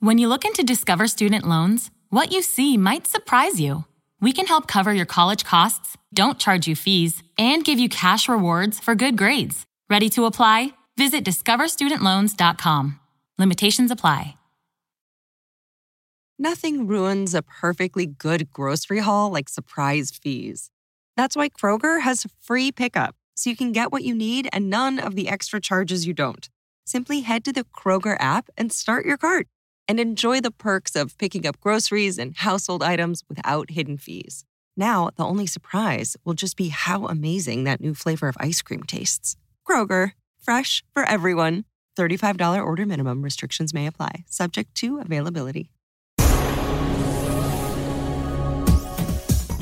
When you look into Discover Student Loans, what you see might surprise you. We can help cover your college costs, don't charge you fees, and give you cash rewards for good grades. Ready to apply? Visit discoverstudentloans.com. Limitations apply. Nothing ruins a perfectly good grocery haul like surprise fees. That's why Kroger has free pickup, so you can get what you need and none of the extra charges you don't. Simply head to the Kroger app and start your cart and enjoy the perks of picking up groceries and household items without hidden fees. Now, the only surprise will just be how amazing that new flavor of ice cream tastes. Kroger, fresh for everyone. $35 order minimum restrictions may apply, subject to availability.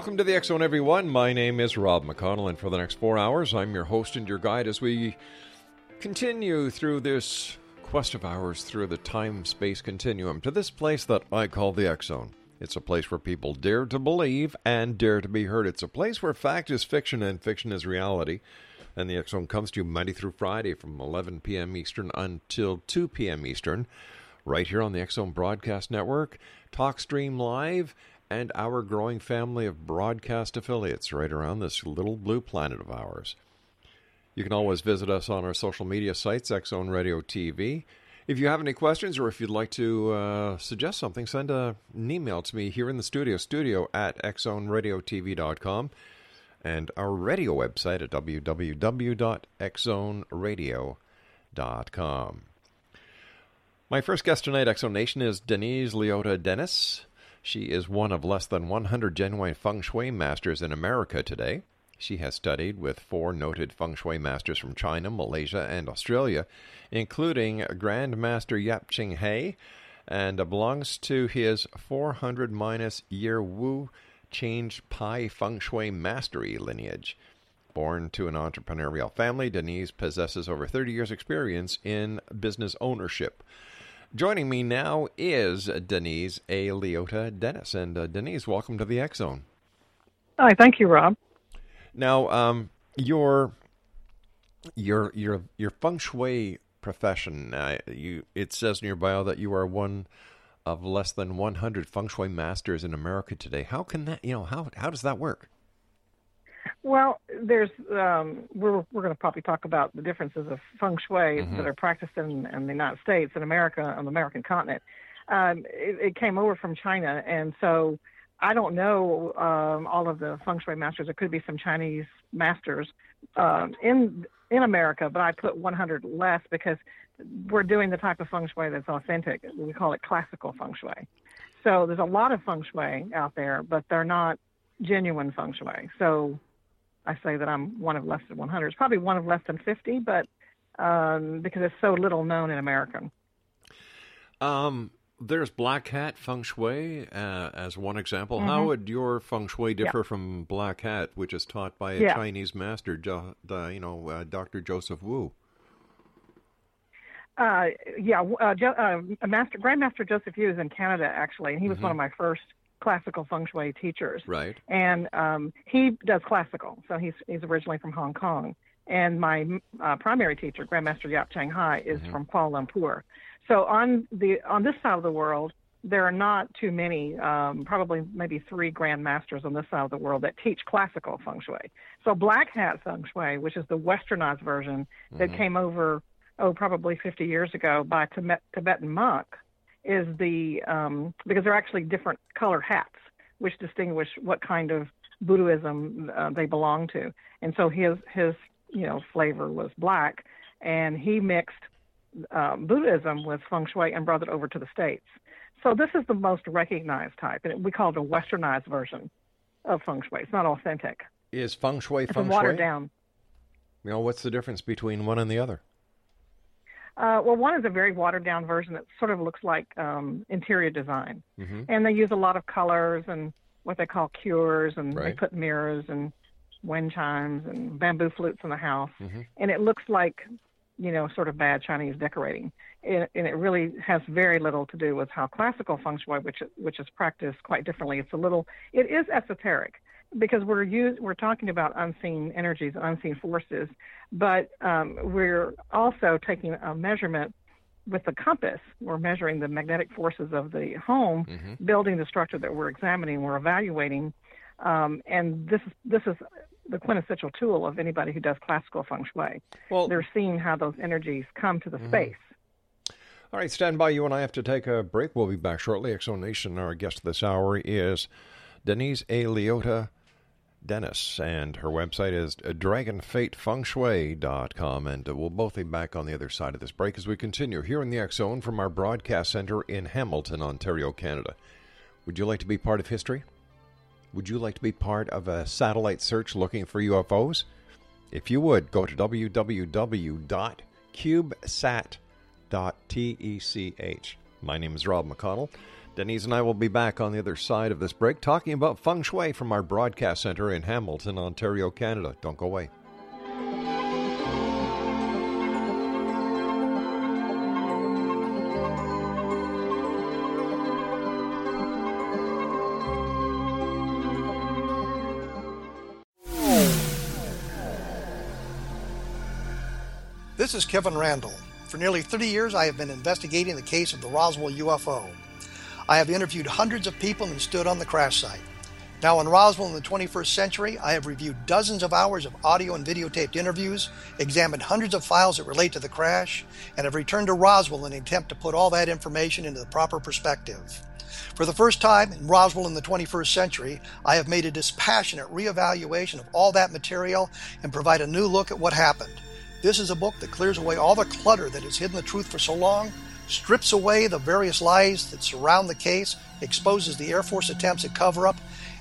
Welcome to the X everyone. My name is Rob McConnell, and for the next four hours, I'm your host and your guide as we continue through this quest of ours through the time space continuum to this place that I call the X. It's a place where people dare to believe and dare to be heard. It's a place where fact is fiction and fiction is reality. And the X comes to you Monday through Friday from 11 p.m. Eastern until 2 p.m. Eastern, right here on the X Broadcast Network, TalkStream Live, and our growing family of broadcast affiliates right around this little blue planet of ours. You can always visit us on our social media sites, Xzone Radio TV. If you have any questions or if you'd like to uh, suggest something, send a, an email to me here in the studio, studio at xzoneradiotv.com, and our radio website at www.xzoneradio.com. My first guest tonight, Exo Nation, is Denise Liotta Dennis. She is one of less than 100 genuine feng shui masters in America today. She has studied with four noted feng shui masters from China, Malaysia, and Australia, including Grandmaster Yap Cheng Hai, and belongs to his 400 minus year Wu Chang Pai Feng Shui Mastery lineage. Born to an entrepreneurial family, Denise possesses over 30 years' experience in business ownership. Joining me now is Denise A. Liotta Dennis. And uh, Denise, welcome to the X Zone. Hi, thank you, Rob. Now, um, your your your your feng shui profession. Uh, you it says in your bio that you are one of less than 100 feng shui masters in America today. How can that? You know how how does that work? Well, there's um, we're we're going to probably talk about the differences of feng shui Mhm. that are practiced in, in the United States and America on the American continent. Um, it, it came over from China, and so I don't know um, all of the feng shui masters. There could be some Chinese masters um, in in America, but I put 100 less because we're doing the type of feng shui that's authentic. We call it classical feng shui. So there's a lot of feng shui out there, but they're not genuine feng shui. So I say that I'm one of less than 100. It's probably one of less than 50, but um, because it's so little known in America. Um, there's black hat feng shui uh, as one example. Mm-hmm. How would your feng shui differ from black hat, which is taught by a Yeah. Chinese master, jo- the, you know, uh, Dr. Joseph Wu? Uh, yeah, uh, jo- uh, Master Grandmaster Joseph Yu is in Canada actually, and he was one of my first classical feng shui teachers. Right. And um, he does classical, so he's he's originally from Hong Kong. And my uh, primary teacher, Grandmaster Yap Cheng Hai, is from Kuala Lumpur. So on the on this side of the world, there are not too many, um, probably maybe three grandmasters on this side of the world that teach classical feng shui. So black hat feng shui, which is the westernized version that came over, oh, probably 50 years ago by Tibet, Tibetan monk, is the um, because they're actually different color hats, which distinguish what kind of Buddhism uh, they belong to. And so his his you know flavor was black, and he mixed um, Buddhism with feng shui and brought it over to the states. So this is the most recognized type, and we call it a westernized version of feng shui. It's not authentic. Is feng shui It's a watered shui? down. You know, what's the difference between one and the other? Uh, well, one is a very watered down version that sort of looks like um, interior design, Mhm. and they use a lot of colors and what they call cures, and they put mirrors and wind chimes and bamboo flutes in the house, Mhm. and it looks like you know sort of bad Chinese decorating, and, and it really has very little to do with how classical feng shui, which which is practiced quite differently. It's a little, it is esoteric because we're use, we're talking about unseen energies, unseen forces, but um, we're also taking a measurement with the compass. We're measuring the magnetic forces of the home, Mm-hmm. building the structure that we're examining, we're evaluating, um, and this is this is the quintessential tool of anybody who does classical feng shui. Well, They're seeing how those energies come to the space. All right, stand by. You and I have to take a break. We'll be back shortly. Exo Nation, our guest this hour is Denise A. Liotta Dennis, and her website is dragonfatefengshui.com. And uh, we'll both be back on the other side of this break as we continue here in the X Zone from our broadcast center in Hamilton, Ontario, Canada. Would you like to be part of history? Would you like to be part of a satellite search looking for UFOs? If you would, go to www.cubesat.tech. My name is Rob McConnell. Denise and I will be back on the other side of this break talking about feng shui from our broadcast center in Hamilton, Ontario, Canada. Don't go away. This is Kevin Randle. For nearly 30 years, I have been investigating the case of the Roswell UFO. I have interviewed hundreds of people and stood on the crash site. Now, on Roswell in the 21st century, I have reviewed dozens of hours of audio and videotaped interviews, examined hundreds of files that relate to the crash, and have returned to Roswell in an attempt to put all that information into the proper perspective. For the first time in Roswell in the 21st century, I have made a dispassionate reevaluation of all that material and provide a new look at what happened. This is a book that clears away all the clutter that has hidden the truth for so long, strips away the various lies that surround the case, exposes the Air Force attempts at cover up,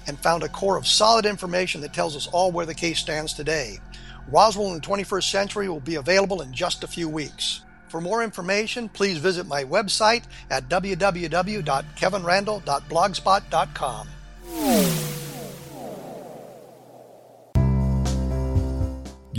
and found a core of solid information that tells us all where the case stands today. Roswell in the 21st century will be available in just a few weeks. For more information, please visit my website at www.kevinrandle.blogspot.com.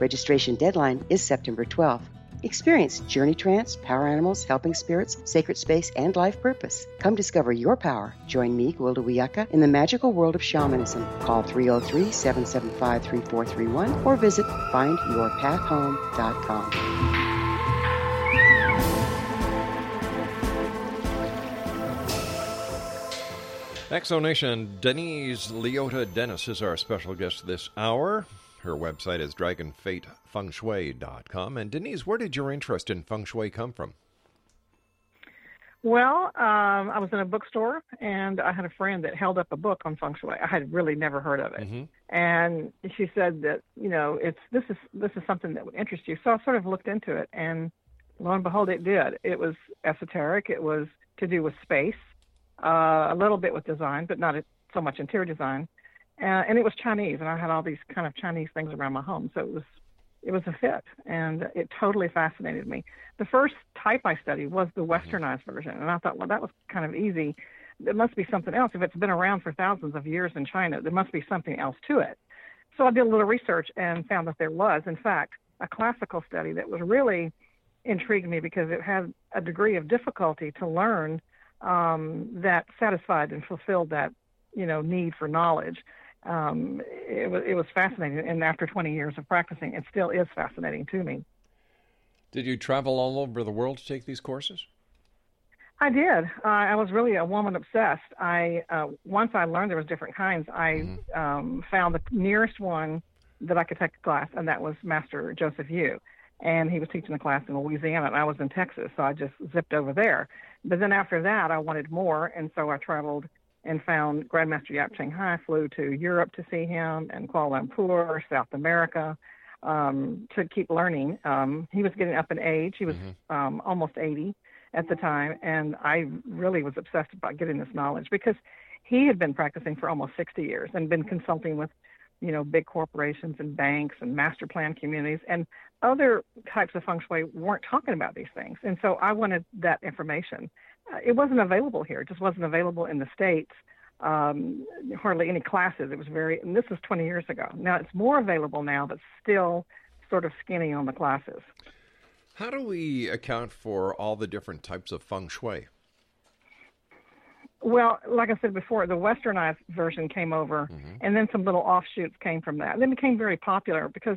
Registration deadline is September 12th. Experience journey trance, power animals, helping spirits, sacred space, and life purpose. Come discover your power. Join me, Gwilda Wiyaka, in the magical world of shamanism. Call 303 775 3431 or visit findyourpathhome.com. Exonation Denise Liotta Dennis is our special guest this hour. Her website is dragonfatefengshui.com. And Denise, where did your interest in feng shui come from? Well, um, I was in a bookstore and I had a friend that held up a book on feng shui. I had really never heard of it, Mm-hmm. and she said that you know it's this is this is something that would interest you. So I sort of looked into it, and lo and behold, it did. It was esoteric. It was to do with space, uh, a little bit with design, but not so much interior design uh, and it was Chinese, and I had all these kind of Chinese things around my home, so it was it was a fit, and it totally fascinated me. The first type I studied was the westernized version, and I thought, well, that was kind of easy. There must be something else. If it's been around for thousands of years in China, there must be something else to it. So I did a little research and found that there was, in fact, a classical study that was really intrigued me because it had a degree of difficulty to learn um, that satisfied and fulfilled that, you know, need for knowledge um, it was it was fascinating. And after 20 years of practicing, it still is fascinating to me. Did you travel all over the world to take these courses? I did. Uh, I was really a woman obsessed. I uh, once I learned there was different kinds. I Mm-hmm. um, found the nearest one that I could take a class, and that was Master Joseph Yu, and he was teaching a class in Louisiana, and I was in Texas, so I just zipped over there. But then after that, I wanted more, and so I traveled and found Grandmaster Yap Cheng Hai, flew to Europe to see him, and Kuala Lumpur, South America, um, to keep learning. Um, he was getting up in age; he was um, almost 80 at the time, and I really was obsessed about getting this knowledge because he had been practicing for almost 60 years and been consulting with, you know, big corporations and banks and master plan communities and other types of feng shui weren't talking about these things, and so I wanted that information. It wasn't available here; it just wasn't available in the states. Um, hardly any classes. It was very, and this was 20 years ago. Now it's more available now, but still sort of skinny on the classes. How do we account for all the different types of feng shui? Well, like I said before, the westernized version came over, and then some little offshoots came from that. And then became very popular because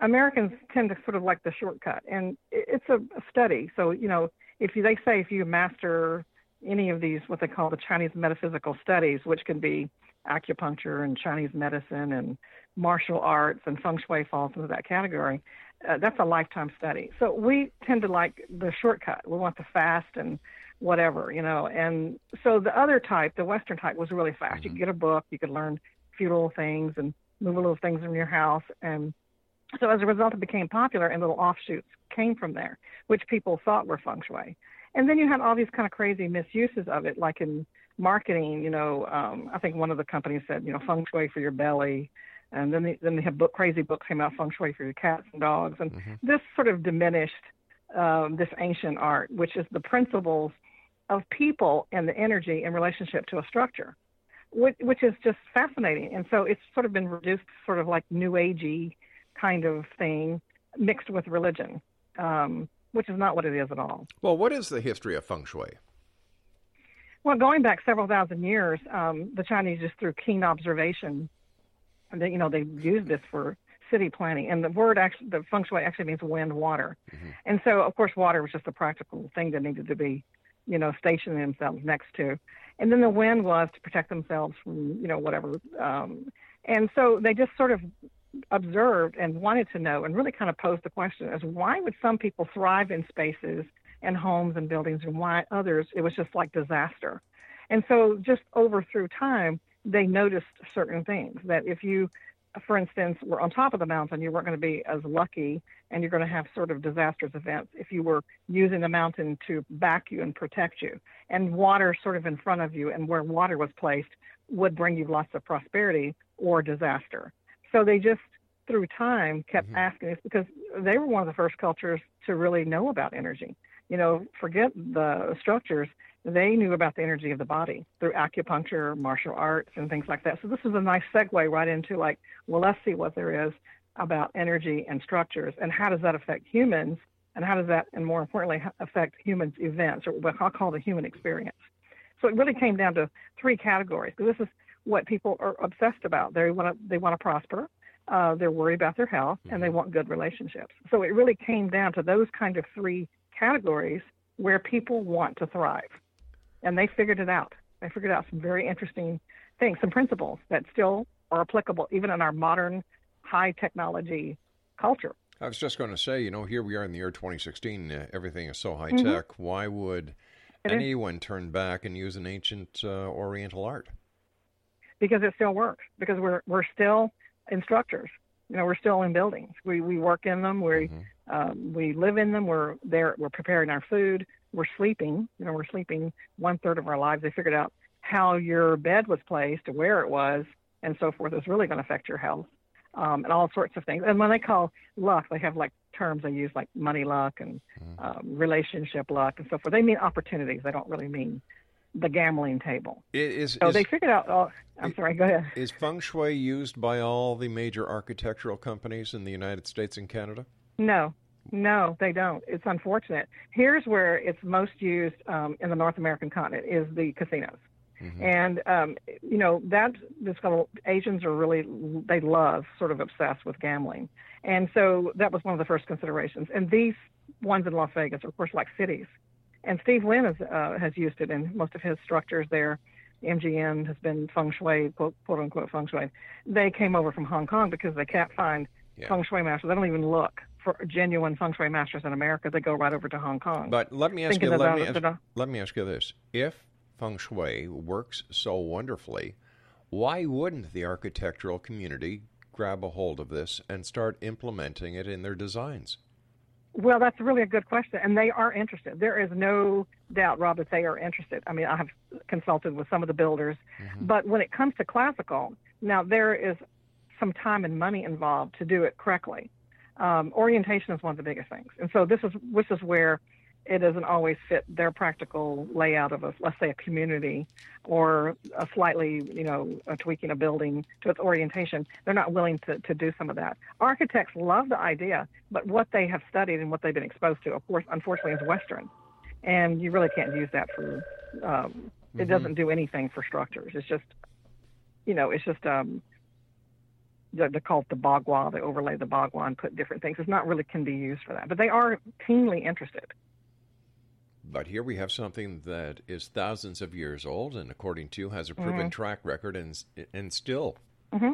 Americans tend to sort of like the shortcut, and it's a study. So you know, if you, they say if you master any of these, what they call the Chinese metaphysical studies, which can be acupuncture and Chinese medicine and martial arts and feng shui falls into that category. Uh, that's a lifetime study. So we tend to like the shortcut. We want the fast and whatever, you know. And so the other type, the Western type, was really fast. You could get a book, you could learn a few little things and move a little things in your house. And so as a result, it became popular, and little offshoots came from there, which people thought were feng shui. And then you had all these kind of crazy misuses of it, like in marketing. You know, um, I think one of the companies said, you know, feng shui for your belly. And then they, then they have book, crazy books came out, feng shui for your cats and dogs. And this sort of diminished um, this ancient art, which is the principles of people and the energy in relationship to a structure, which, which is just fascinating. And so it's sort of been reduced, sort of like new agey kind of thing, mixed with religion, um, which is not what it is at all. Well, what is the history of feng shui? Well, going back several thousand years, um, the Chinese just through keen observation, and they, you know, they used this for city planning. And the word actually, the feng shui actually means wind, water. And so, of course, water was just a practical thing that needed to be, you know, stationing themselves next to. And then the wind was to protect themselves from, you know, whatever. Um, and so they just sort of observed and wanted to know and really kind of posed the question as why would some people thrive in spaces and homes and buildings and why others it was just like disaster and so just over through time they noticed certain things that if you for instance, were on top of the mountain, you weren't going to be as lucky and you're going to have sort of disastrous events if you were using the mountain to back you and protect you. And water sort of in front of you and where water was placed would bring you lots of prosperity or disaster. So they just, through time, kept mm-hmm. asking this because they were one of the first cultures to really know about energy. You know, forget the structures they knew about the energy of the body through acupuncture, martial arts, and things like that. So this is a nice segue right into like, well, let's see what there is about energy and structures and how does that affect humans and how does that, and more importantly, affect humans' events or what I'll call the human experience. So it really came down to three categories because this is what people are obsessed about. They want to they want to prosper. Uh, they're worried about their health and they mm-hmm. want good relationships. So it really came down to those kind of three categories where people want to thrive and they figured it out. They figured out some very interesting things, some principles that still are applicable even in our modern high technology culture. I was just going to say, you know, here we are in the year 2016. Uh, everything is so high mm-hmm. tech. Why would it anyone is. turn back and use an ancient uh, Oriental art? Because it still works. Because we're we're still instructors. You know, we're still in buildings. We we work in them. We mm-hmm. um, we live in them. We're there. We're preparing our food we're sleeping, you know, we're sleeping one third of our lives. They figured out how your bed was placed, where it was, and so forth is really going to affect your health um, and all sorts of things. And when they call luck, they have like terms they use like money luck and mm-hmm. um, relationship luck and so forth. They mean opportunities. They don't really mean the gambling table. Is, so is, they figured out. Oh, I'm sorry. Go ahead. Is feng shui used by all the major architectural companies in the United States and Canada? No, no, they don't. It's unfortunate. Here's where it's most used um, in the North American continent is the casinos. Mm-hmm. And um, you know that this Asians are really they love sort of obsessed with gambling, and so that was one of the first considerations. And these ones in Las Vegas are of course like cities, and Steve Wynn has uh, has used it in most of his structures there. MGM has been feng shui, quote, quote unquote feng shui. They came over from Hong Kong because they can't find yeah. feng shui masters. They don't even look for genuine feng shui masters in America, they go right over to Hong Kong. But let me ask you. Let me ask, let me ask you this: If feng shui works so wonderfully, why wouldn't the architectural community grab a hold of this and start implementing it in their designs? Well, that's really a good question, and they are interested. There is no doubt, Rob, that they are interested. I mean, I have consulted with some of the builders, mm-hmm. but when it comes to classical, now there is some time and money involved to do it correctly um, orientation is one of the biggest things. And so this is this is where it doesn't always fit their practical layout of a let's say a community or a slightly you know a tweaking a building to its orientation they're not willing to, to do some of that architects love the idea but what they have studied and what they've been exposed to of course unfortunately is western and you really can't use that for um, it mm-hmm. doesn't do anything for structures it's just you know it's just um, they call it the bagua. They overlay the bagua and put different things. It's not really can be used for that, but they are keenly interested. But here we have something that is thousands of years old, and according to has a proven mm-hmm. track record, and and still. Mm-hmm.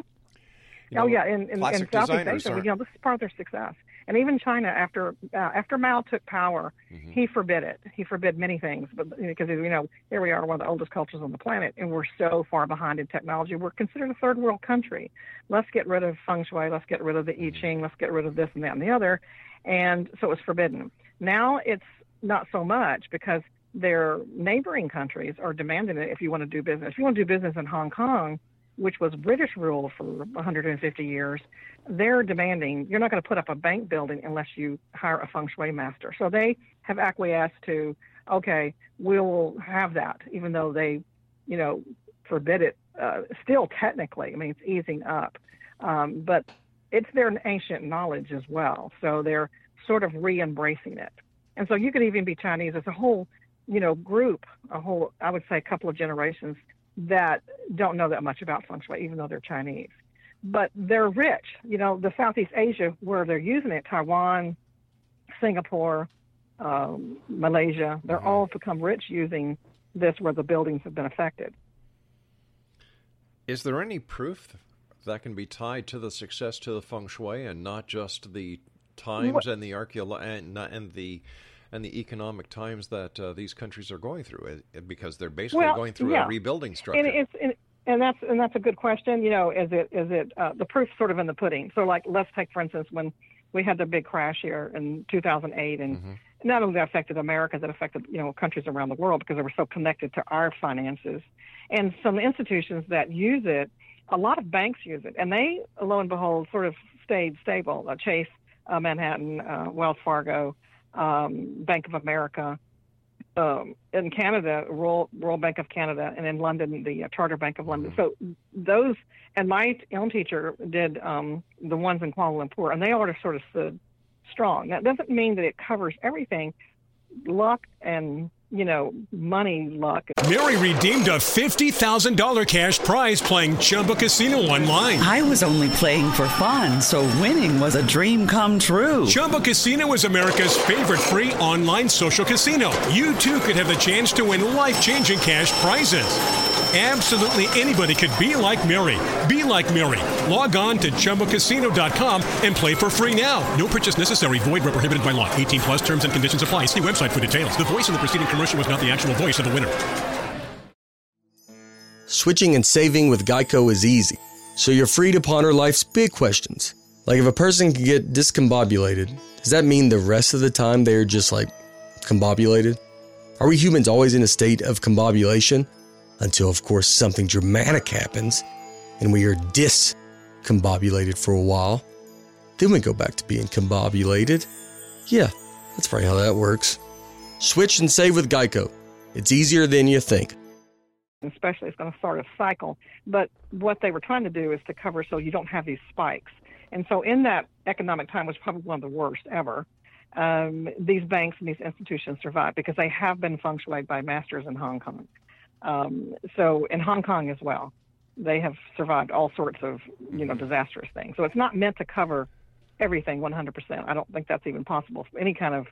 You oh, know, oh yeah, in, in, in Southeast Asia, you know, this is part of their success. And even China, after uh, after Mao took power, mm-hmm. he forbid it. He forbid many things, but because you know, here we are, one of the oldest cultures on the planet, and we're so far behind in technology. We're considered a third world country. Let's get rid of feng shui. Let's get rid of the I mm-hmm. Ching. Let's get rid of this and that and the other. And so it was forbidden. Now it's not so much because their neighboring countries are demanding it if you want to do business. If you want to do business in Hong Kong, which was British rule for 150 years, they're demanding you're not going to put up a bank building unless you hire a feng shui master. So they have acquiesced to, okay, we'll have that, even though they, you know, forbid it. Uh, still, technically, I mean, it's easing up, um, but it's their ancient knowledge as well. So they're sort of re-embracing it. And so you could even be Chinese as a whole, you know, group, a whole, I would say, a couple of generations that don't know that much about feng shui, even though they're Chinese. But they're rich. You know, the Southeast Asia where they're using it, Taiwan, Singapore, um, Malaysia, they're mm-hmm. all become rich using this where the buildings have been affected. Is there any proof that can be tied to the success to the feng shui and not just the times what? and the archaeolo- and, and the and the economic times that uh, these countries are going through, because they're basically well, going through yeah. a rebuilding structure. And it's and, and that's and that's a good question. You know, is it is it uh, the proof sort of in the pudding? So like let's take for instance when we had the big crash here in 2008 and Mm-hmm. not only that affected America, that affected you know countries around the world because they were so connected to our finances. And some institutions that use it, a lot of banks use it, and they, lo and behold, sort of stayed stable. Uh, Chase, uh, Manhattan, uh, Wells Fargo, um, Bank of America. Um, in Canada, Royal, Royal Bank of Canada, and in London, the uh, Charter Bank of London. So those, and my own teacher did um, the ones in Kuala Lumpur, and they all sort of stood strong. That doesn't mean that it covers everything. Luck and you know money luck. Mary redeemed a $50,000 cash prize playing Chumba Casino online. I was only playing for fun, so winning was a dream come true. Chumba Casino is America's favorite free online social casino. You too could have the chance to win life changing cash prizes. Absolutely anybody could be like Mary. Be like Mary. Log on to ChumbaCasino.com and play for free now. No purchase necessary. Void where prohibited by law. 18 plus terms and conditions apply. See website for details. The voice in the preceding commercial was not the actual voice of the winner. Switching and saving with Geico is easy, so you're free to ponder life's big questions. Like if a person can get discombobulated, does that mean the rest of the time they're just like combobulated? Are we humans always in a state of combobulation? Until, of course, something dramatic happens and we are discombobulated for a while. Then we go back to being combobulated. Yeah, that's probably how that works. Switch and save with Geico. It's easier than you think. especially it's going to start a cycle. But what they were trying to do is to cover so you don't have these spikes. And so in that economic time, was probably one of the worst ever, um, these banks and these institutions survived because they have been feng by masters in Hong Kong. Um, so in Hong Kong as well, they have survived all sorts of you know disastrous things. So it's not meant to cover everything 100%. I don't think that's even possible for any kind of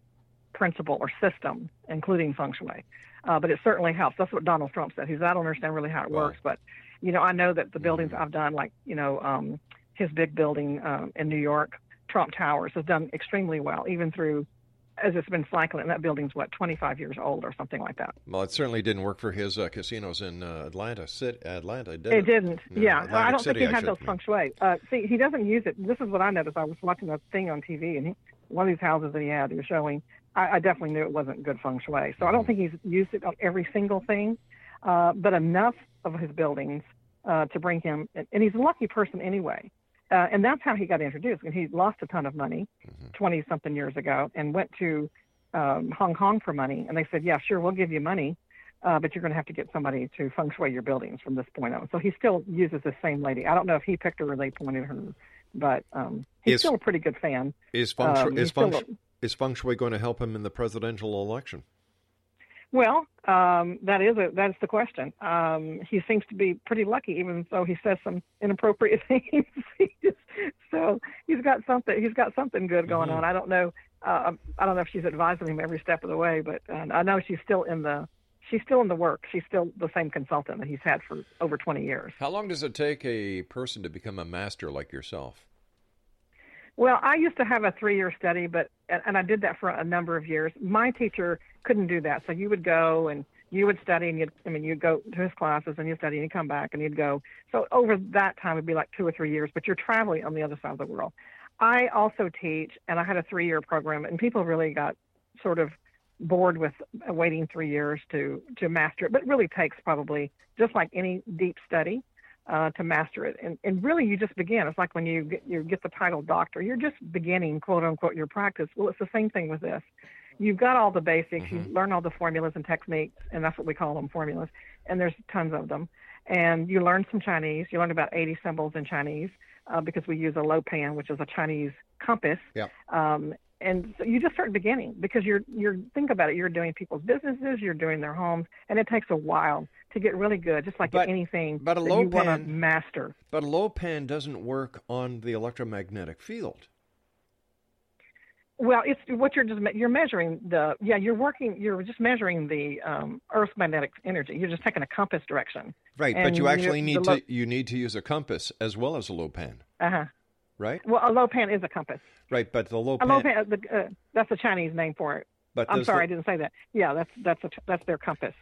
principle or system, including feng shui. Uh, but it certainly helps. That's what Donald Trump said. He said, I don't understand really how it works, but you know, I know that the buildings I've done, like you know, um, his big building um, in New York, Trump Towers, has done extremely well, even through as it's been cycling. That building's what 25 years old or something like that. Well, it certainly didn't work for his uh, casinos in uh, Atlanta. City, Atlanta, did It it? didn't. No, yeah, Atlantic I don't City, think he had those feng shui. Uh, see, he doesn't use it. This is what I noticed. I was watching a thing on TV, and he, one of these houses that he had, he was showing. I, I definitely knew it wasn't good feng shui. So I don't think he's used it on every single thing, uh, but enough of his buildings uh, to bring him. And, and he's a lucky person anyway. Uh, and that's how he got introduced. And he lost a ton of money, twenty something years ago, and went to um, Hong Kong for money. And they said, "Yeah, sure, we'll give you money." uh, but you're going to have to get somebody to feng shui your buildings from this point on. So he still uses the same lady. I don't know if he picked her or they pointed her, but um, he's Is- still a pretty good fan. Is feng, shui, Um, is, feng, Shui- is feng shui going to help him in the presidential election? Well, um, that is a, that's the question. Um, he seems to be pretty lucky, even though he says some inappropriate things. He just- so he's got something. He's got something good going Mm-hmm. on. I don't know. Uh, I don't know if she's advising him every step of the way, but uh, I know she's still in the she's still in the work. She's still the same consultant that he's had for over 20 years. How long does it take a person to become a master like yourself? Well, I used to have a three-year study, but and I did that for a number of years. My teacher couldn't do that, so you would go and you would study, and you'd I mean you'd go to his classes and you'd study, and you'd come back and you'd go. So over that time, it'd be like two or three years, but you're traveling on the other side of the world. I also teach, and I had a three-year program, and people really got sort of bored with waiting three years to to master it, but it really takes probably just like any deep study uh, to master it. And, and really, you just begin. It's like when you get, you get the title doctor, you're just beginning, quote unquote, your practice. Well, it's the same thing with this. You've got all the basics, you learn all the formulas and techniques, and that's what we call them formulas. And there's tons of them. And you learn some Chinese. You learn about 80 symbols in Chinese uh, because we use a lo pan, which is a Chinese compass. Yeah. Um, and so you just start beginning because you're you're think about it. You're doing people's businesses, you're doing their homes, and it takes a while to get really good. Just like But- anything but a low you pan- master. But a lo pan doesn't work on the electromagnetic field. Well, it's what you're just you're measuring the yeah you're working you're just measuring the um, Earth's magnetic energy. You're just taking a compass direction. Right, but you actually need lo- to you need to use a compass as well as a lo pan, Uh huh. Right? Well, a lo pan is a compass. Right, but the low A pan. lo pan, uh, the, uh, that's a Chinese name for it. But I'm sorry, I didn't say that. Yeah, that's that's a, that's their compass.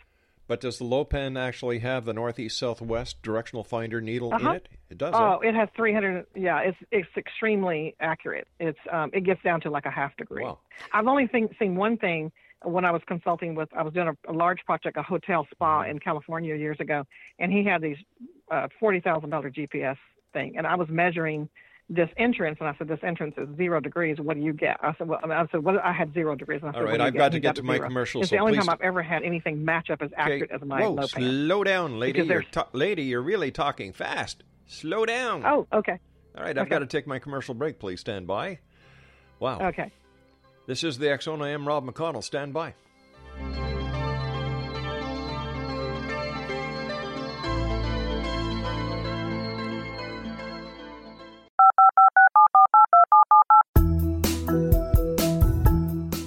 But does the lo pan actually have the northeast southwest directional finder needle Uh-huh. in it? It does. Oh, it has 300. Yeah, it's it's extremely accurate. It's um, it gets down to like a half degree. Wow. I've only seen seen one thing when I was consulting with. I was doing a, a large project, a hotel spa in California years ago, and he had these uh, forty thousand dollar GPS thing, and I was measuring this entrance, and I said, "This entrance is zero degrees. What do you get?" I said, "Well, I, mean, I said, what? I had zero degrees." And I said, All right, "What do you I've got to get got to my commercial, It's so the only time I've ever had anything match up as accurate as my Whoa, low slow down, lady. You're ta- lady, you're really talking fast. Slow down. Oh, okay. All right, I've okay. got to take my commercial break. Please stand by. Wow. Okay. This is the X Zone. I am Rob McConnell. Stand by.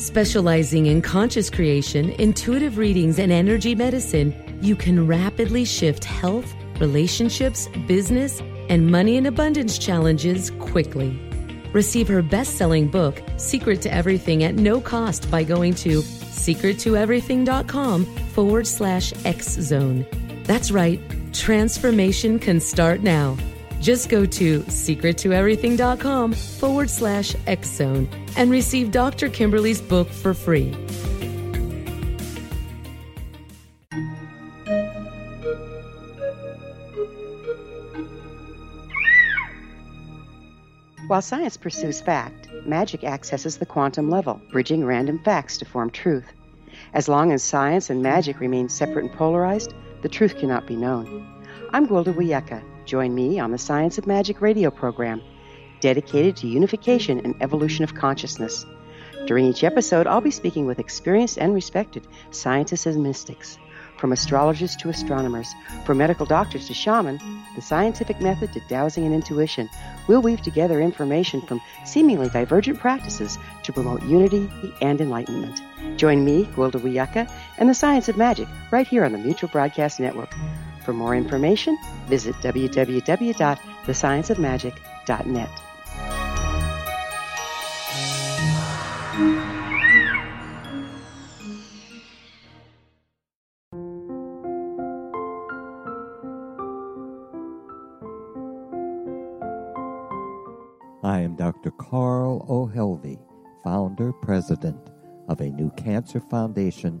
Specializing in conscious creation, intuitive readings, and energy medicine, you can rapidly shift health, relationships, business, and money and abundance challenges quickly. Receive her best selling book, Secret to Everything, at no cost by going to secrettoeverything.com forward slash X Zone. That's right, transformation can start now. Just go to secrettoeverything.com forward slash Zone and receive Dr. Kimberly's book for free. While science pursues fact, magic accesses the quantum level, bridging random facts to form truth. As long as science and magic remain separate and polarized, the truth cannot be known. I'm Gwilda Wiyaka. Join me on the Science of Magic radio program, dedicated to unification and evolution of consciousness. During each episode, I'll be speaking with experienced and respected scientists and mystics. From astrologers to astronomers, from medical doctors to shaman, the scientific method to dowsing and intuition, we'll weave together information from seemingly divergent practices to promote unity and enlightenment. Join me, Gwilda Wiyaka, and the Science of Magic right here on the Mutual Broadcast Network. For more information, visit www.thescienceofmagic.net. I am Dr. Carl O'Helvey, founder president of a new cancer foundation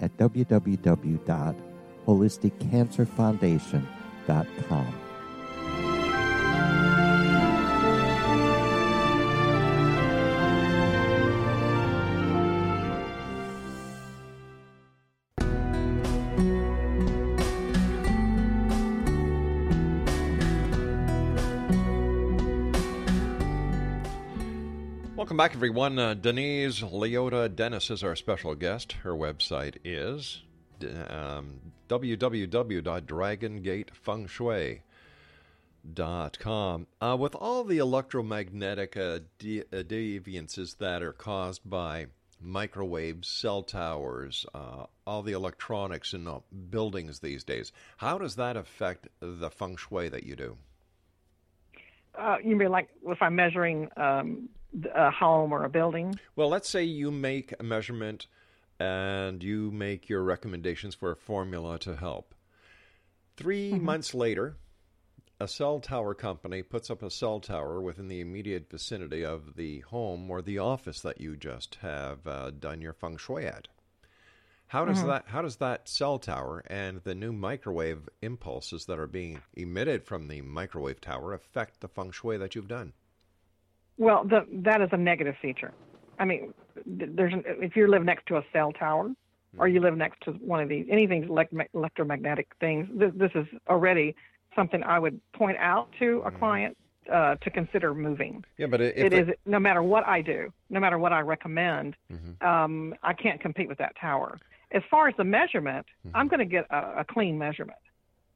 at www.holisticcancerfoundation.com. Welcome back, everyone. Uh, Denise Liotta Dennis is our special guest. Her website is um, www.dragongatefengshui.com. Uh, with all the electromagnetic uh, de- uh, deviances that are caused by microwaves, cell towers, uh, all the electronics in the buildings these days, how does that affect the feng shui that you do? Uh, you mean like if I'm measuring um, a home or a building? Well, let's say you make a measurement and you make your recommendations for a formula to help. 3 Mm-hmm. months later, a cell tower company puts up a cell tower within the immediate vicinity of the home or the office that you just have uh, done your feng shui at. How does Mhm. that how does that cell tower and the new microwave impulses that are being emitted from the microwave tower affect the feng shui that you've done? Well, the, that is a negative feature. I mean, there's an, if you live next to a cell tower, or you live next to one of these anything electromagnetic things, this, this is already something I would point out to a client uh, to consider moving. Yeah, but if It it- is no matter what I do, no matter what I recommend, Mm-hmm. um, I can't compete with that tower. As far as the measurement, Mm-hmm. I'm going to get a, a clean measurement.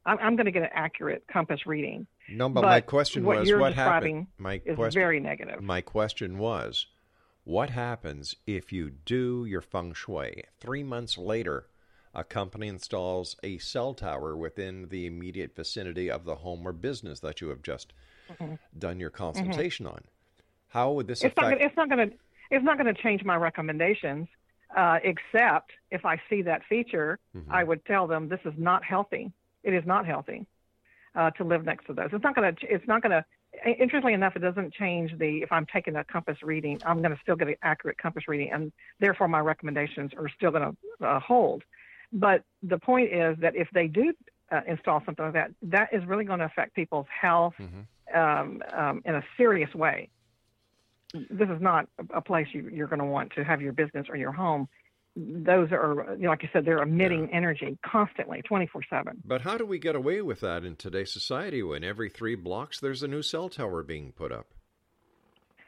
I'm, I'm going to get an accurate compass reading. No, but, my But question what was you're what happened. My is question, very negative. My question was, what happens if you do your feng shui? Three months later, a company installs a cell tower within the immediate vicinity of the home or business that you have just Mhm. done your consultation on. How would this It's affect? It's not going to. It's not going to change my recommendations, uh, except if I see that feature, Mm-hmm. I would tell them this is not healthy. It is not healthy uh, to live next to those. It's not going to. It's not going to. Interestingly enough, it doesn't change the. If I'm taking a compass reading, I'm going to still get an accurate compass reading, and therefore my recommendations are still going to uh, hold. But the point is that if they do uh, install something like that, that is really going to affect people's health um, um, in a serious way this is not a place you, you're going to want to have your business or your home. Those are, like I said, they're emitting energy constantly, 24 7. But how do we get away with that in today's society when every three blocks there's a new cell tower being put up?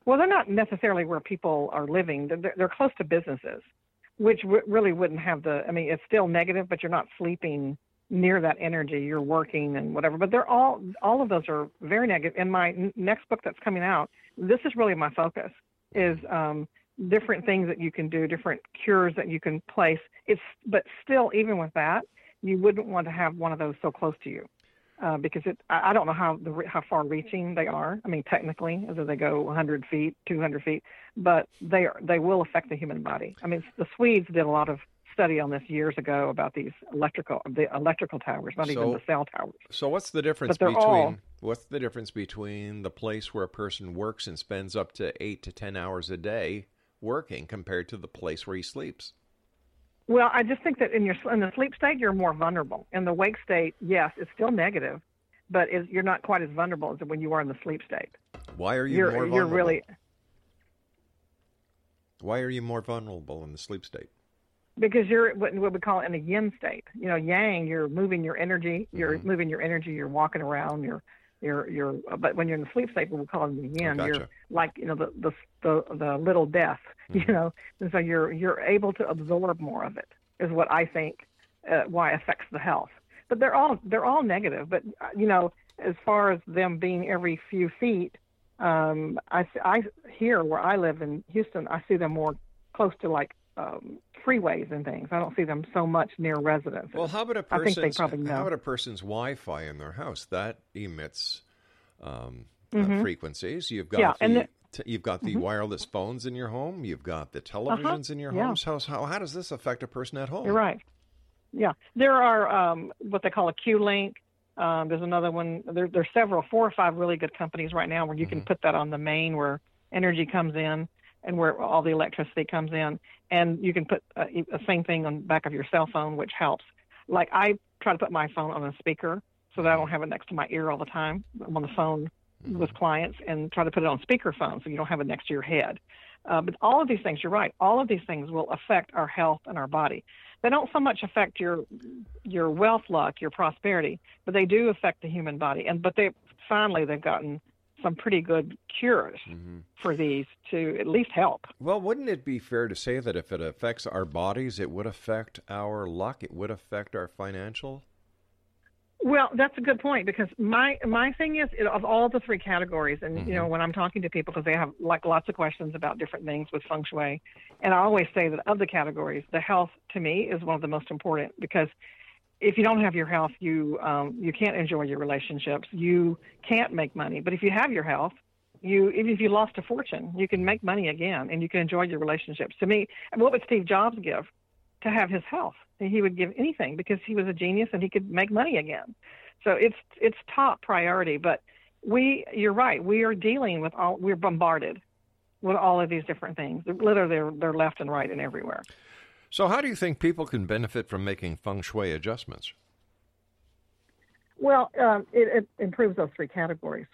Well, they're not necessarily where people are living, they're, they're close to businesses, which w- really wouldn't have the, I mean, it's still negative, but you're not sleeping near that energy. You're working and whatever. But they're all, all of those are very negative. In my n- next book that's coming out, this is really my focus is um, different things that you can do, different cures that you can place. It's, but still, even with that, you wouldn't want to have one of those so close to you. Uh, because it, I, I don't know how the, how far reaching they are. I mean, technically, as they go 100 feet, 200 feet, but they are, they will affect the human body. I mean, the Swedes did a lot of study on this years ago about these electrical the electrical towers, not even the cell towers. So what's the difference between all- what's the difference between the place where a person works and spends up to eight to ten hours a day working compared to the place where he sleeps? Well, I just think that in your in the sleep state, you're more vulnerable. In the wake state, yes, it's still negative, but is, you're not quite as vulnerable as when you are in the sleep state. Why are you you're more you're vulnerable? really Why are you more vulnerable in the sleep state? because you're what, what we call in a yin state. You know, yang, you're moving your energy, you're Mm-hmm. moving your energy, you're walking around, you're you're you're. But when you're in the sleep state, we call it the yin. Oh, gotcha. You're like you know the the the, the little death. Mm-hmm. You know, and so you're you're able to absorb more of it. Is what I think uh, why affects the health. But they're all they're all negative. But uh, you know, as far as them being every few feet, um, I I here where I live in Houston, I see them more close to like um, freeways and things. I don't see them so much near residences. Well, how about a person's they probably know. how about a person's Wi-Fi in their house that emits um, uh, Mhm. frequencies? You've got Yeah, the, and the- t- you've got the Mhm. wireless phones in your home. You've got the Uh-huh, televisions in your yeah. homes. How, how how does this affect a person at home? You're right. Yeah, there are um, what they call a Q-Link. Um, there's another one. There, there's several, four or five really good companies right now where you Mm-hmm. can put that on the main where energy comes in and where all the electricity comes in, and you can put uh, the same thing on the back of your cell phone, which helps. Like I try to put my phone on a speaker so that I don't have it next to my ear all the time. I'm on the phone with clients and try to put it on speakerphone so you don't have it next to your head. Uh, but all of these things, you're right. All of these things will affect our health and our body. They don't so much affect your your wealth luck, your prosperity, but they do affect the human body. And but they finally they've gotten some pretty good cures for these to at least help. Well, wouldn't it be fair to say that if it affects our bodies, it would affect our luck, it would affect our financial? Well, that's a good point because my my thing is it, of all the three categories, and you Mm-hmm. know when I'm talking to people because they have like lots of questions about different things with feng shui, and I always say that of the categories, the health to me is one of the most important because if you don't have your health, you um, you can't enjoy your relationships, you can't make money. But if you have your health, you even if you lost a fortune, you can make money again and you can enjoy your relationships. To me, what would Steve Jobs give to have his health? He would give anything because he was a genius and he could make money again. So it's it's top priority. But we, you're right, we are dealing with all we're bombarded with all of these different things. Literally, they're, they're left and right and everywhere. So, how do you think people can benefit from making feng shui adjustments? Well, um, it, it improves those three categories.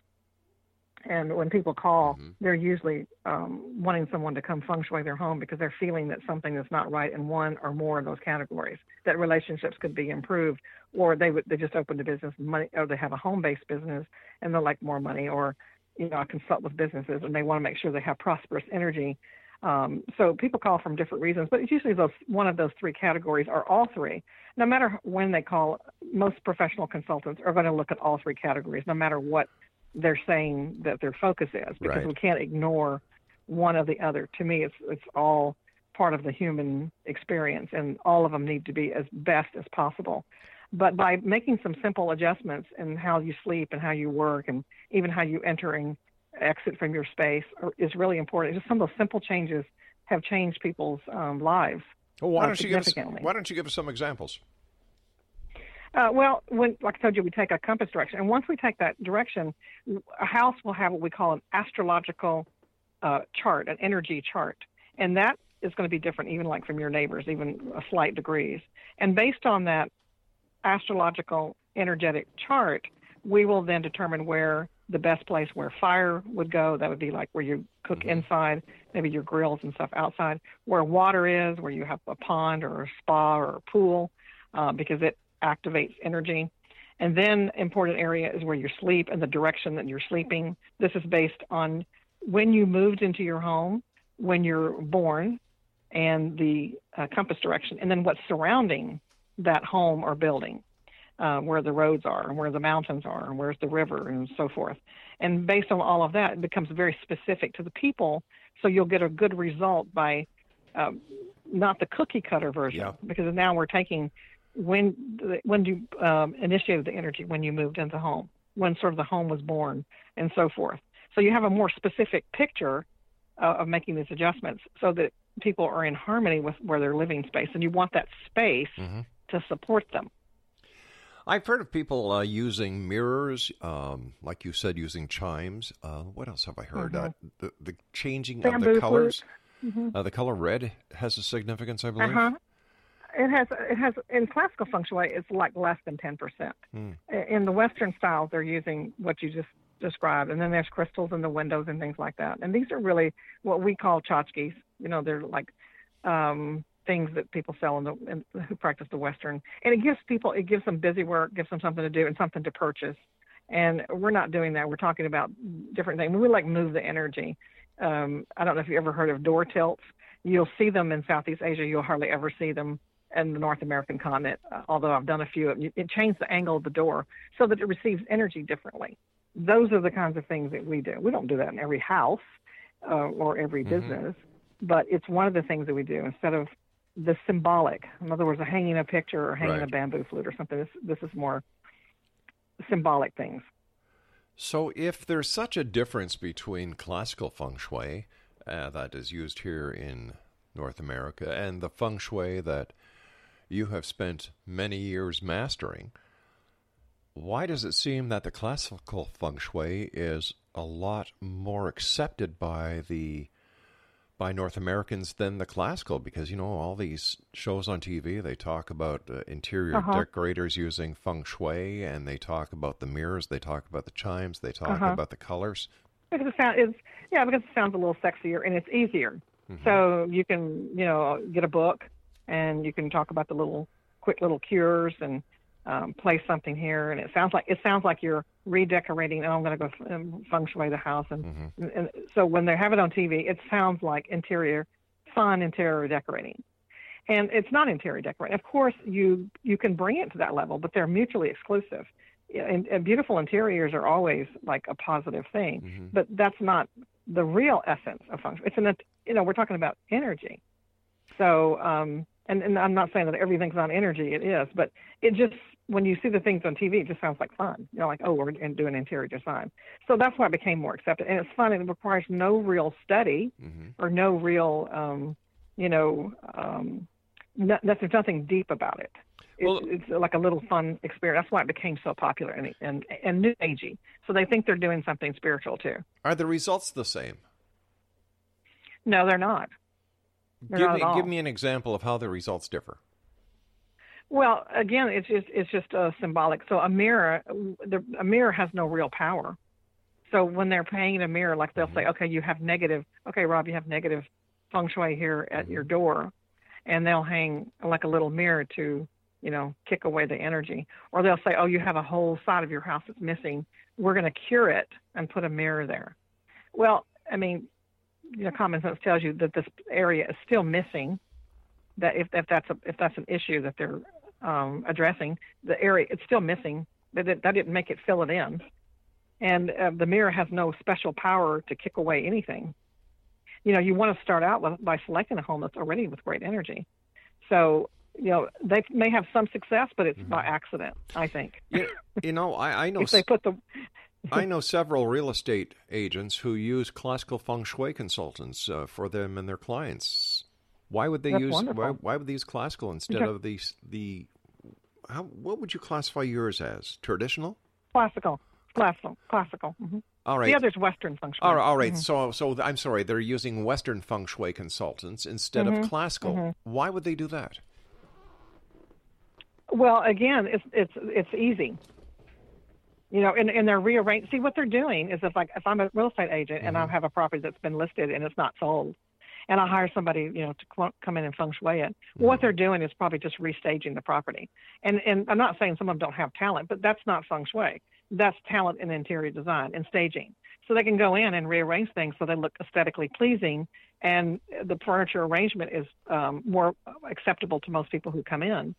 And when people call, they're usually um, wanting someone to come feng shui their home because they're feeling that something is not right in one or more of those categories. That relationships could be improved, or they would they just opened a business, money, or they have a home-based business and they like more money, or you know, I consult with businesses and they want to make sure they have prosperous energy. Um, so people call from different reasons, but it's usually those one of those three categories or all three. No matter when they call, most professional consultants are going to look at all three categories, no matter what they're saying that their focus is, because Right. we can't ignore one or the other. To me, it's it's all part of the human experience, and all of them need to be as best as possible. But by making some simple adjustments in how you sleep and how you work, and even how you enter and exit from your space, are, is really important. Just some of those simple changes have changed people's um, lives. Well, why uh, don't you give us, significantly. Why don't you give us some examples? Uh, well, when, like I told you, we take a compass direction, and once we take that direction, a house will have what we call an astrological uh, chart, an energy chart, and that is going to be different, even like from your neighbors, even a slight degrees. And based on that astrological energetic chart, we will then determine where the best place where fire would go. That would be like where you cook inside, maybe your grills and stuff outside. Where water is, where you have a pond or a spa or a pool, uh, because it activates energy. And then important area is where you sleep and the direction that you're sleeping. This is based on when you moved into your home, when you're born, and the uh, compass direction, and then what's surrounding that home or building, uh, where the roads are, and where the mountains are, and where's the river, and so forth. And based on all of that, it becomes very specific to the people, so you'll get a good result by um, not the cookie cutter version, Yeah. because now we're taking when when you um, initiated the energy, when you moved into home, when sort of the home was born, and so forth. So you have a more specific picture uh, of making these adjustments, so that people are in harmony with where they're living space, and you want that space to support them. I've heard of people uh, using mirrors, um, like you said, using chimes. Uh, what else have I heard? Mhm. Uh, the, the changing of the colors. Mhm. Uh, the color red has a significance, I believe. Uh huh. It has it has in classical feng shui it's like less than ten percent. Hmm. In the Western styles, they're using what you just described, and then there's crystals in the windows and things like that. And these are really what we call tchotchkes. You know, they're like um, things that people sell in the in, who practice the Western, and it gives people it gives them busy work, gives them something to do and something to purchase. And we're not doing that. We're talking about different things. We like move the energy. Um, I don't know if you ever heard of door tilts. You'll see them in Southeast Asia. You'll hardly ever see them in the North American continent. Although I've done a few, it, it changed the angle of the door so that it receives energy differently. Those are the kinds of things that we do. We don't do that in every house uh, or every Mhm. business, but it's one of the things that we do instead of the symbolic. In other words, hanging a picture or hanging a bamboo flute or something. This, this is more symbolic things. So, if there's such a difference between classical feng shui uh, that is used here in North America and the feng shui that you have spent many years mastering, why does it seem that the classical feng shui is a lot more accepted by the by North Americans than the classical? Because you know all these shows on TV, they talk about uh, interior Uh-huh. decorators using feng shui, and they talk about the mirrors, they talk about the chimes, they talk Uh-huh. about the colors. Because it sound is yeah, because it sounds a little sexier and it's easier. So you can you know get a book and you can talk about the little quick little cures and um, place something here, and it sounds like it sounds like you're redecorating. Oh, I'm going to go um, feng shui the house, and, Mm-hmm. and, and so when they have it on TV, it sounds like interior, fun interior decorating, and it's not interior decorating. Of course, you you can bring it to that level, but they're mutually exclusive. And, and beautiful interiors are always like a positive thing, Mm-hmm. but that's not the real essence of feng shui. It's an you know we're talking about energy. So, um, and, and I'm not saying that everything's on energy, it is, but it just, when you see the things on TV, it just sounds like fun. You know, like, oh, we're in- doing interior design. So that's why it became more accepted. And it's fun, and it requires no real study or no real, um, you know, um, no, there's nothing deep about it. It's, it's like a little fun experience. That's why it became so popular and, and, and new agey. So they think they're doing something spiritual too. Are the results the same? No, they're not. They're give me give me an example of how the results differ. Well, again, it's just it's just uh, symbolic. So a mirror, the, a mirror has no real power. So when they're painting a mirror, like they'll say, okay, you have negative. Okay, Rob, you have negative feng shui here at your door, and they'll hang like a little mirror to, you know, kick away the energy. Or they'll say, oh, you have a whole side of your house that's missing. We're going to cure it and put a mirror there. Well, I mean, you know, common sense tells you that this area is still missing. That if, if that's a if that's an issue that they're um, addressing, the area it's still missing. That it, that didn't make it fill it in, and uh, the mirror has no special power to kick away anything. You know, you want to start out with, by selecting a home that's already with great energy. So you know they may have some success, but it's by accident. I think. You, you know, I, I know if they put the I know several real estate agents who use classical feng shui consultants uh, for them and their clients. Why would they That's use why, why would they use classical instead Because- of the the how what would you classify yours as? Traditional? classical, classical, classical. hmm All right. The other's Western feng shui. All right, all right. Mhm. So so I'm sorry, they're using western feng shui consultants instead of Mhm, classical. mhm. Why would they do that? Well, again, it's it's it's easy. You know, and, and they're rearranged. See, what they're doing is if like if I'm a real estate agent and I mm-hmm. have a property that's been listed and it's not sold, and I hire somebody, you know, to come in and feng shui it. What mm-hmm. they're doing is probably just restaging the property. And and I'm not saying some of them don't have talent, but that's not feng shui. That's talent in interior design and staging. So they can go in and rearrange things so they look aesthetically pleasing, and the furniture arrangement is um, more acceptable to most people who come in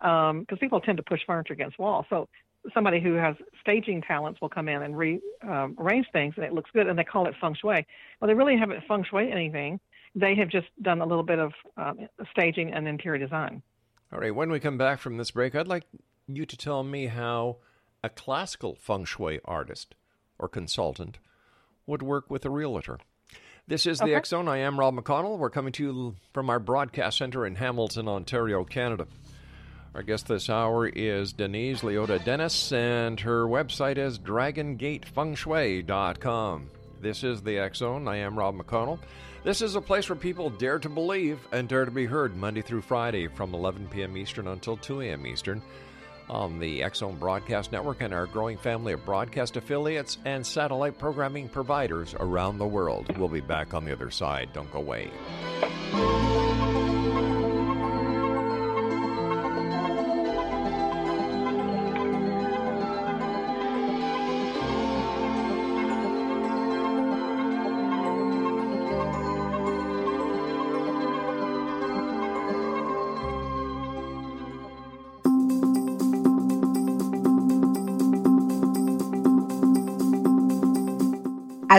um, because people tend to push furniture against walls. So somebody who has staging talents will come in and rearrange things, and it looks good, and they call it feng shui. Well, they really haven't feng shui anything. They have just done a little bit of um, staging and interior design. All right, when we come back from this break, I'd like you to tell me how a classical feng shui artist or consultant would work with a realtor. This is the Okay. X Zone. I am Rob McConnell. We're coming to you from our broadcast center in Hamilton, Ontario, Canada. Our guest this hour is Denise Liotta Dennis, and her website is dragongatefengshui.com. This is the X Zone. I am Rob McConnell. This is a place where people dare to believe and dare to be heard Monday through Friday from 11 p.m. Eastern until 2 a.m. Eastern on the X Zone Broadcast Network and our growing family of broadcast affiliates and satellite programming providers around the world. We'll be back on the other side. Don't go away.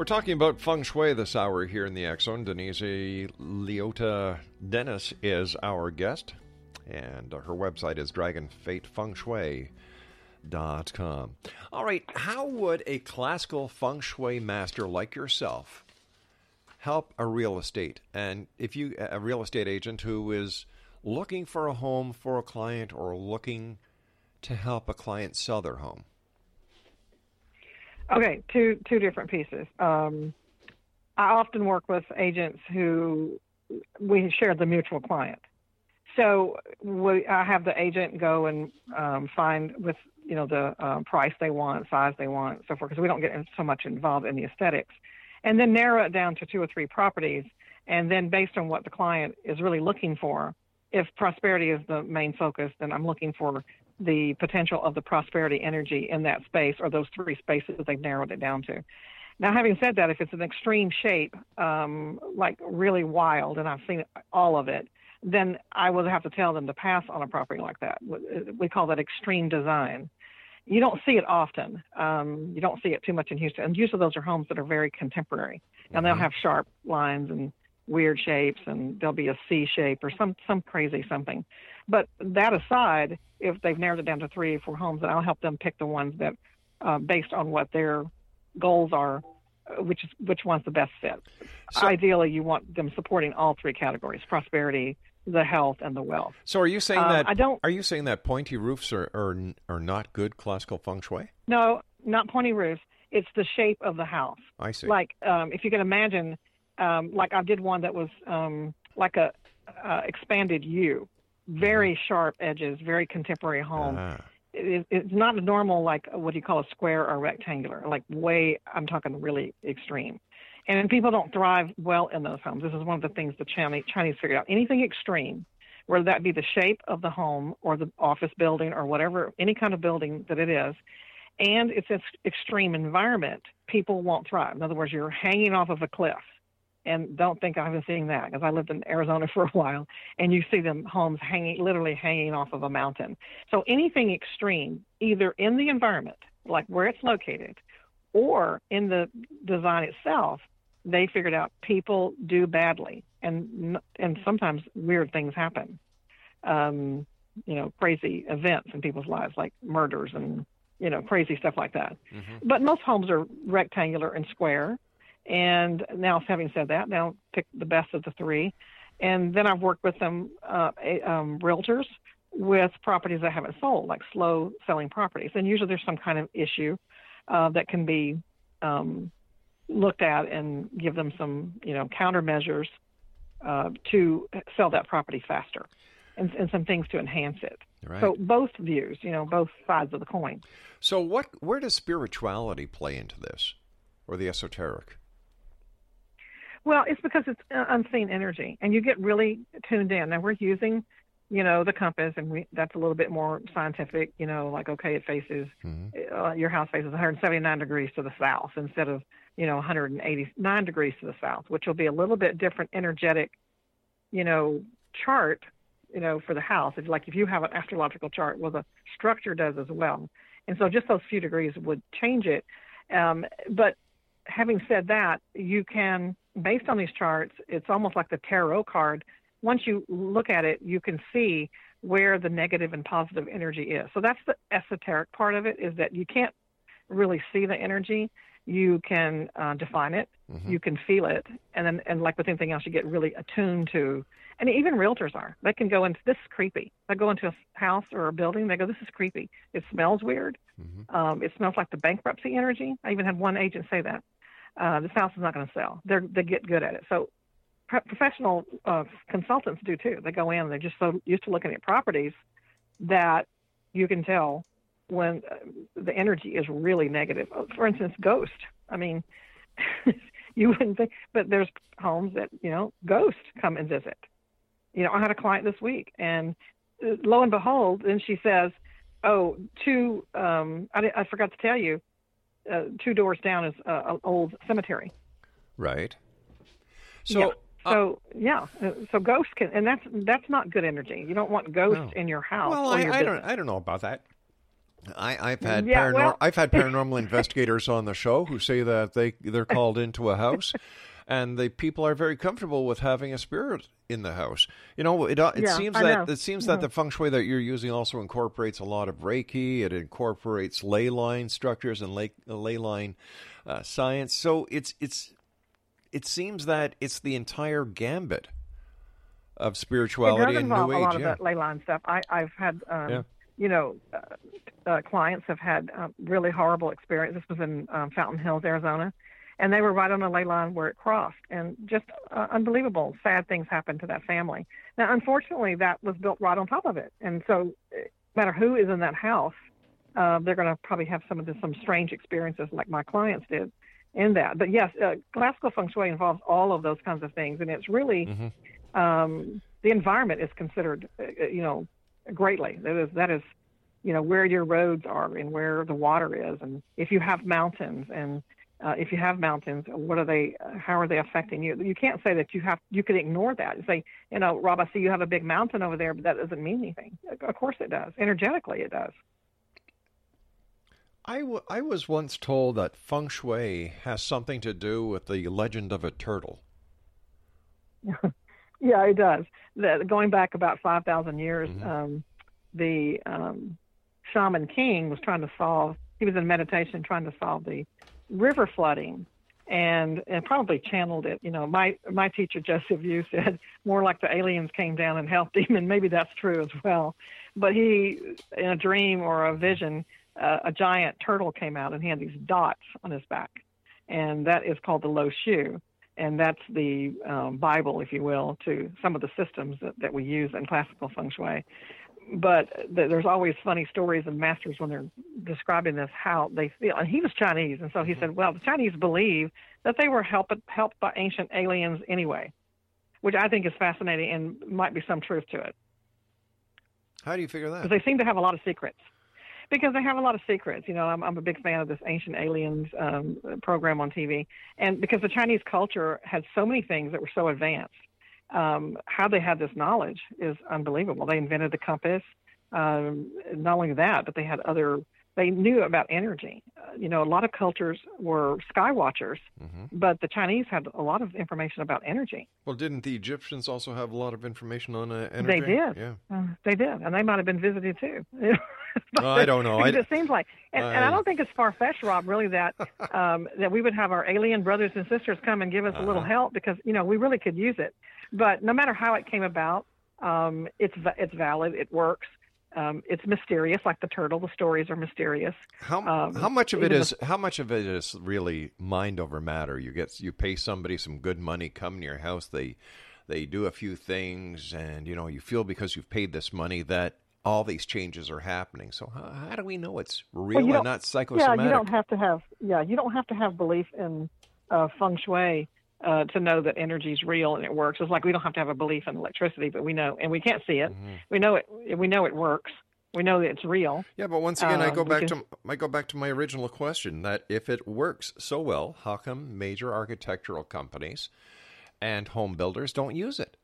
We're talking about feng shui this hour here in the Zone. Denise Liotta Dennis is our guest, and uh, her website is dragongatefengshui.com. All right, how would a classical feng shui master like yourself help a real estate and if you a real estate agent who is looking for a home for a client or looking to help a client sell their home? Okay, two two different pieces. Um, I often work with agents who we share the mutual client. So we, I have the agent go and um, find with you know the uh, price they want, size they want, so forth, because we don't get so much involved in the aesthetics, and then narrow it down to two or three properties, and then based on what the client is really looking for, if prosperity is the main focus, then I'm looking for the potential of the prosperity energy in that space or those three spaces that they've narrowed it down to. Now, having said that, if it's an extreme shape, um, like really wild, and I've seen all of it, then I would have to tell them to pass on a property like that. We call that extreme design. You don't see it often. Um, you don't see it too much in Houston. And usually those are homes that are very contemporary. And they'll have sharp lines and weird shapes, and there'll be a C shape or some some crazy something. But that aside, if they've narrowed it down to three or four homes, then I'll help them pick the ones that, uh, based on what their goals are, uh, which is which one's the best fit. So- Ideally, you want them supporting all three categories: prosperity, the health, and the wealth. So are you saying Um, that I don't- are you saying that pointy roofs are, are are not good classical feng shui? No, not pointy roofs. It's the shape of the house. I see. Like um, if you can imagine, um, like I did one that was um, like a uh, expanded U, very sharp edges, very contemporary home. Ah. It, it's not a normal like what do you call a square or rectangular? Like way, I'm talking really extreme. And people don't thrive well in those homes. This is one of the things the Chinese, Chinese figured out. Anything extreme, whether that be the shape of the home or the office building or whatever, any kind of building that it is, and it's an extreme environment, people won't thrive. In other words, you're hanging off of a cliff. And don't think I haven't seen that because I lived in Arizona for a while, and you see them homes hanging, literally hanging off of a mountain. So anything extreme, either in the environment, like where it's located, or in the design itself, they figured out people do badly, and and sometimes weird things happen. Um, you know, crazy events in people's lives, like murders and you know, crazy stuff like that. But most homes are rectangular and square. And now, having said that, now pick the best of the three. And then I've worked with them, uh, um, realtors, with properties that haven't sold, like slow selling properties. And usually there's some kind of issue uh, that can be um, looked at and give them some, you know, countermeasures uh, to sell that property faster and, and some things to enhance it. Right. So both views, you know, both sides of the coin. So what where does spirituality play into this, or the esoteric? Well, it's because it's uh, unseen energy, and you get really tuned in. Now we're using, you know, the compass, and we, that's a little bit more scientific. You know, like okay, it faces uh, your house faces 179 degrees to the south instead of you know 189 degrees to the south, which will be a little bit different energetic, you know, chart. You know, for the house, if like if you have an astrological chart, well, the structure does as well, and so just those few degrees would change it. Um, but having said that, you can, based on these charts, it's almost like the tarot card. Once you look at it, you can see where the negative and positive energy is. So that's the esoteric part of it, is that you can't really see the energy. You can uh, define it, you can feel it, and then, and like with anything else, you get really attuned to. And even realtors are. They can go into this is creepy. They go into a house or a building. They go, this is creepy. It smells weird. Um, it smells like the bankruptcy energy. I even had one agent say that uh, this house is not going to sell. They're, they get good at it. So pro- professional uh, consultants do too. They go in they're just so used to looking at properties that you can tell when uh, the energy is really negative. Uh, For instance, ghost. I mean, you wouldn't think, but there's homes that you know ghosts come and visit. You know, I had a client this week, and uh, lo and behold, then she says, "Oh, two. Um, I, I forgot to tell you, uh, two doors down is uh, an old cemetery." Right. So. yeah. So yeah, uh, so ghosts can, and that's that's not good energy. You don't want ghosts No. in your house. Well, I, I don't. I don't know about that. I, I've had Yeah, paranor- well- I've had paranormal investigators on the show who say that they they're called into a house, and the people are very comfortable with having a spirit in the house. You know, it uh, it Yeah, seems I that know. it seems Mhm. that the feng shui that you're using also incorporates a lot of Reiki. It incorporates ley line structures and ley, ley line uh, science. So it's it's it seems that it's the entire gambit of It spirituality and new a age. lot of that ley line stuff. I, I've had, um, Yeah. you know, uh, uh, clients have had uh, really horrible experience. This was in um, Fountain Hills, Arizona, and they were right on the ley line where it crossed, and just uh, unbelievable, sad things happened to that family. Now, unfortunately, that was built right on top of it, and so uh, no matter who is in that house, uh, they're going to probably have some of the, some strange experiences like my clients did in that. But yes, uh, classical feng shui involves all of those kinds of things, and it's really Mm-hmm. um, the environment is considered, uh, you know, greatly. That is that is, you know, where your roads are and where the water is, and if you have mountains and uh, if you have mountains, what are they? uh, How are they affecting you? You can't say that you have. You can ignore that. You say, you know, Rob, I see you have a big mountain over there, but that doesn't mean anything. Of course, it does. Energetically, it does. I, w- I was once told that feng shui has something to do with the legend of a turtle. Yeah, it does. The, going back about 5,000 years, um, the um, shaman king was trying to solve, he was in meditation trying to solve the river flooding and, and probably channeled it. You know, my, my teacher, Joseph Yu, said more like the aliens came down and helped him, and maybe that's true as well. But he, in a dream or a vision, uh, a giant turtle came out and he had these dots on his back. And that is called the Lo Shu and that's the um, Bible, if you will, to some of the systems that, that we use in classical feng shui. But th- there's always funny stories and masters when they're describing this how they feel. And he was Chinese, and so he said, "Well, the Chinese believe that they were helped helped by ancient aliens anyway," which I think is fascinating and might be some truth to it How do you figure that? because they seem to have a lot of secrets. Because they have a lot of secrets, you know. I'm, I'm a big fan of this Ancient Aliens um, program on TV, and because the Chinese culture had so many things that were so advanced, um, how they had this knowledge is unbelievable. They invented the compass. Um, not only that, but they had other. They knew about energy. Uh, you know, a lot of cultures were sky watchers, but the Chinese had a lot of information about energy. Well, didn't the Egyptians also have a lot of information on uh, energy? They did. Yeah. Uh, they did, and they might have been visited too. But Oh, I don't know. I- it seems like, and, and I I- don't think it's far fetched, Rob. Really, that um, that we would have our alien brothers and sisters come and give us a little Uh-huh. help because you know we really could use it. But no matter how it came about, um, it's it's valid. It works. Um, it's mysterious, like the turtle. The stories are mysterious. How Um, how much of it is is how much of it is really mind over matter? You get you pay somebody some good money, come to your house, they they do a few things, and you know you feel because you've paid this money that all these changes are happening. So how, how do we know it's real Well, and not psychosomatic? Yeah, you don't have to have yeah, you don't have to have belief in uh, feng shui uh, to know that energy is real and it works. It's like we don't have to have a belief in electricity, but we know, and we can't see it. Mm-hmm. We know it. We know it works. We know that it's real. Yeah, but once again, I Um, go back to I go back to my original question that if it works so well, how come major architectural companies and home builders don't use it?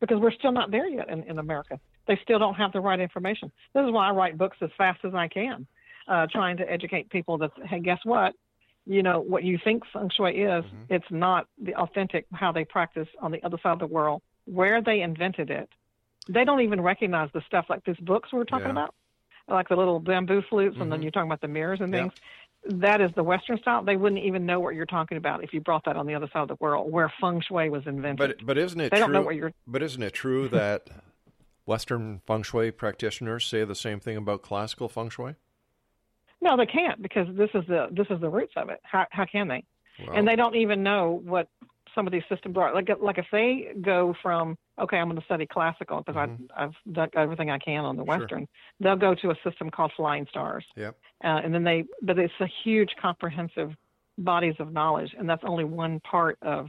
because we're still not there yet in, in America. They still don't have the right information. This is why I write books as fast as I can, uh, trying to educate people that, hey, guess what? You know, what you think feng shui is, mm-hmm. it's not the authentic how they practice on the other side of the world, where they invented it. They don't even recognize the stuff like these books we're talking Yeah. about, like the little bamboo flutes, and then mm-hmm. you're talking about the mirrors and Yeah. things. That is the Western style. They wouldn't even know what you're talking about if you brought that on the other side of the world, where feng shui was invented. But but isn't it they true? don't know what you're But isn't it true that Western feng shui practitioners say the same thing about classical feng shui? No, they can't because this is the this is the roots of it. How how can they? Well- and they don't even know what some of these systems are. Like like if they go from okay, I'm going to study classical because I've I've done everything I can on the Mm-hmm. Sure. Western. They'll go to a system called Flying Stars, Yep. uh, and then they but it's a huge comprehensive bodies of knowledge, and that's only one part of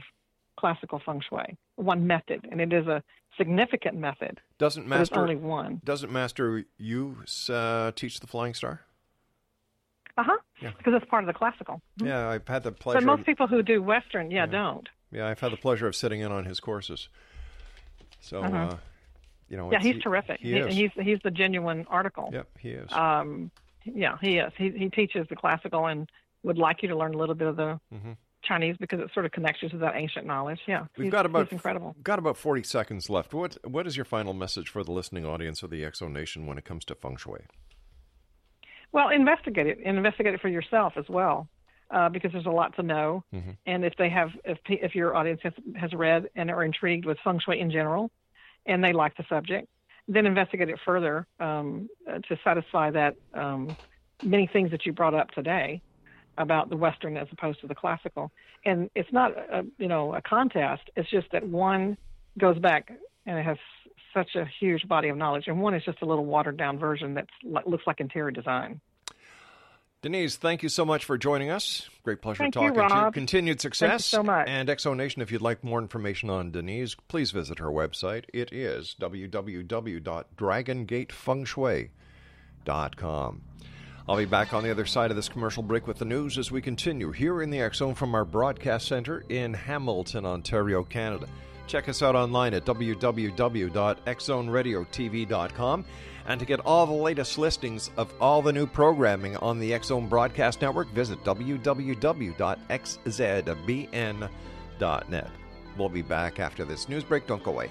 classical feng shui, one method, and it is a significant method. Doesn't Master only one? Doesn't Master Yu uh, teach the Flying Star? Uh huh. Yeah. Because it's part of the classical. Yeah, I've had the pleasure. But most of, people who do Western, yeah, don't. yeah, I've had the pleasure of sitting in on his courses. So, Uh-huh. uh, you know, yeah, he's he- terrific. He is. he's he's the genuine article. Yep, he is. Um, yeah, he is. He he teaches the classical and would like you to learn a little bit of the Mhm. Chinese because it sort of connects you to that ancient knowledge. Yeah, We've he's, got about incredible. got about forty seconds left. What what is your final message for the listening audience of the Exo Nation when it comes to feng shui? Well, investigate it and investigate it for yourself as well, uh, because there's a lot to know. Mhm. And if they have, if if your audience has, has read and are intrigued with feng shui in general, and they like the subject, then investigate it further um, uh, to satisfy that um, many things that you brought up today about the Western as opposed to the classical. And it's not, a, you know, a contest. It's just that one goes back and it has such a huge body of knowledge, and one is just a little watered down version that looks like interior design. Denise, thank you so much for joining us. Great pleasure Thank you, talking to you. Continued Thank you success. so much. And Exo Nation, if you'd like more information on Denise, please visit her website. It is www.dragongatefengshui.com. I'll be back on the other side of this commercial break with the news as we continue here in the Zone from our broadcast center in Hamilton, Ontario, Canada. Check us out online at www.xzoneradiotv.com. And to get all the latest listings of all the new programming on the X Zone Broadcast Network, visit www.xzbn.net. We'll be back after this news break. Don't go away.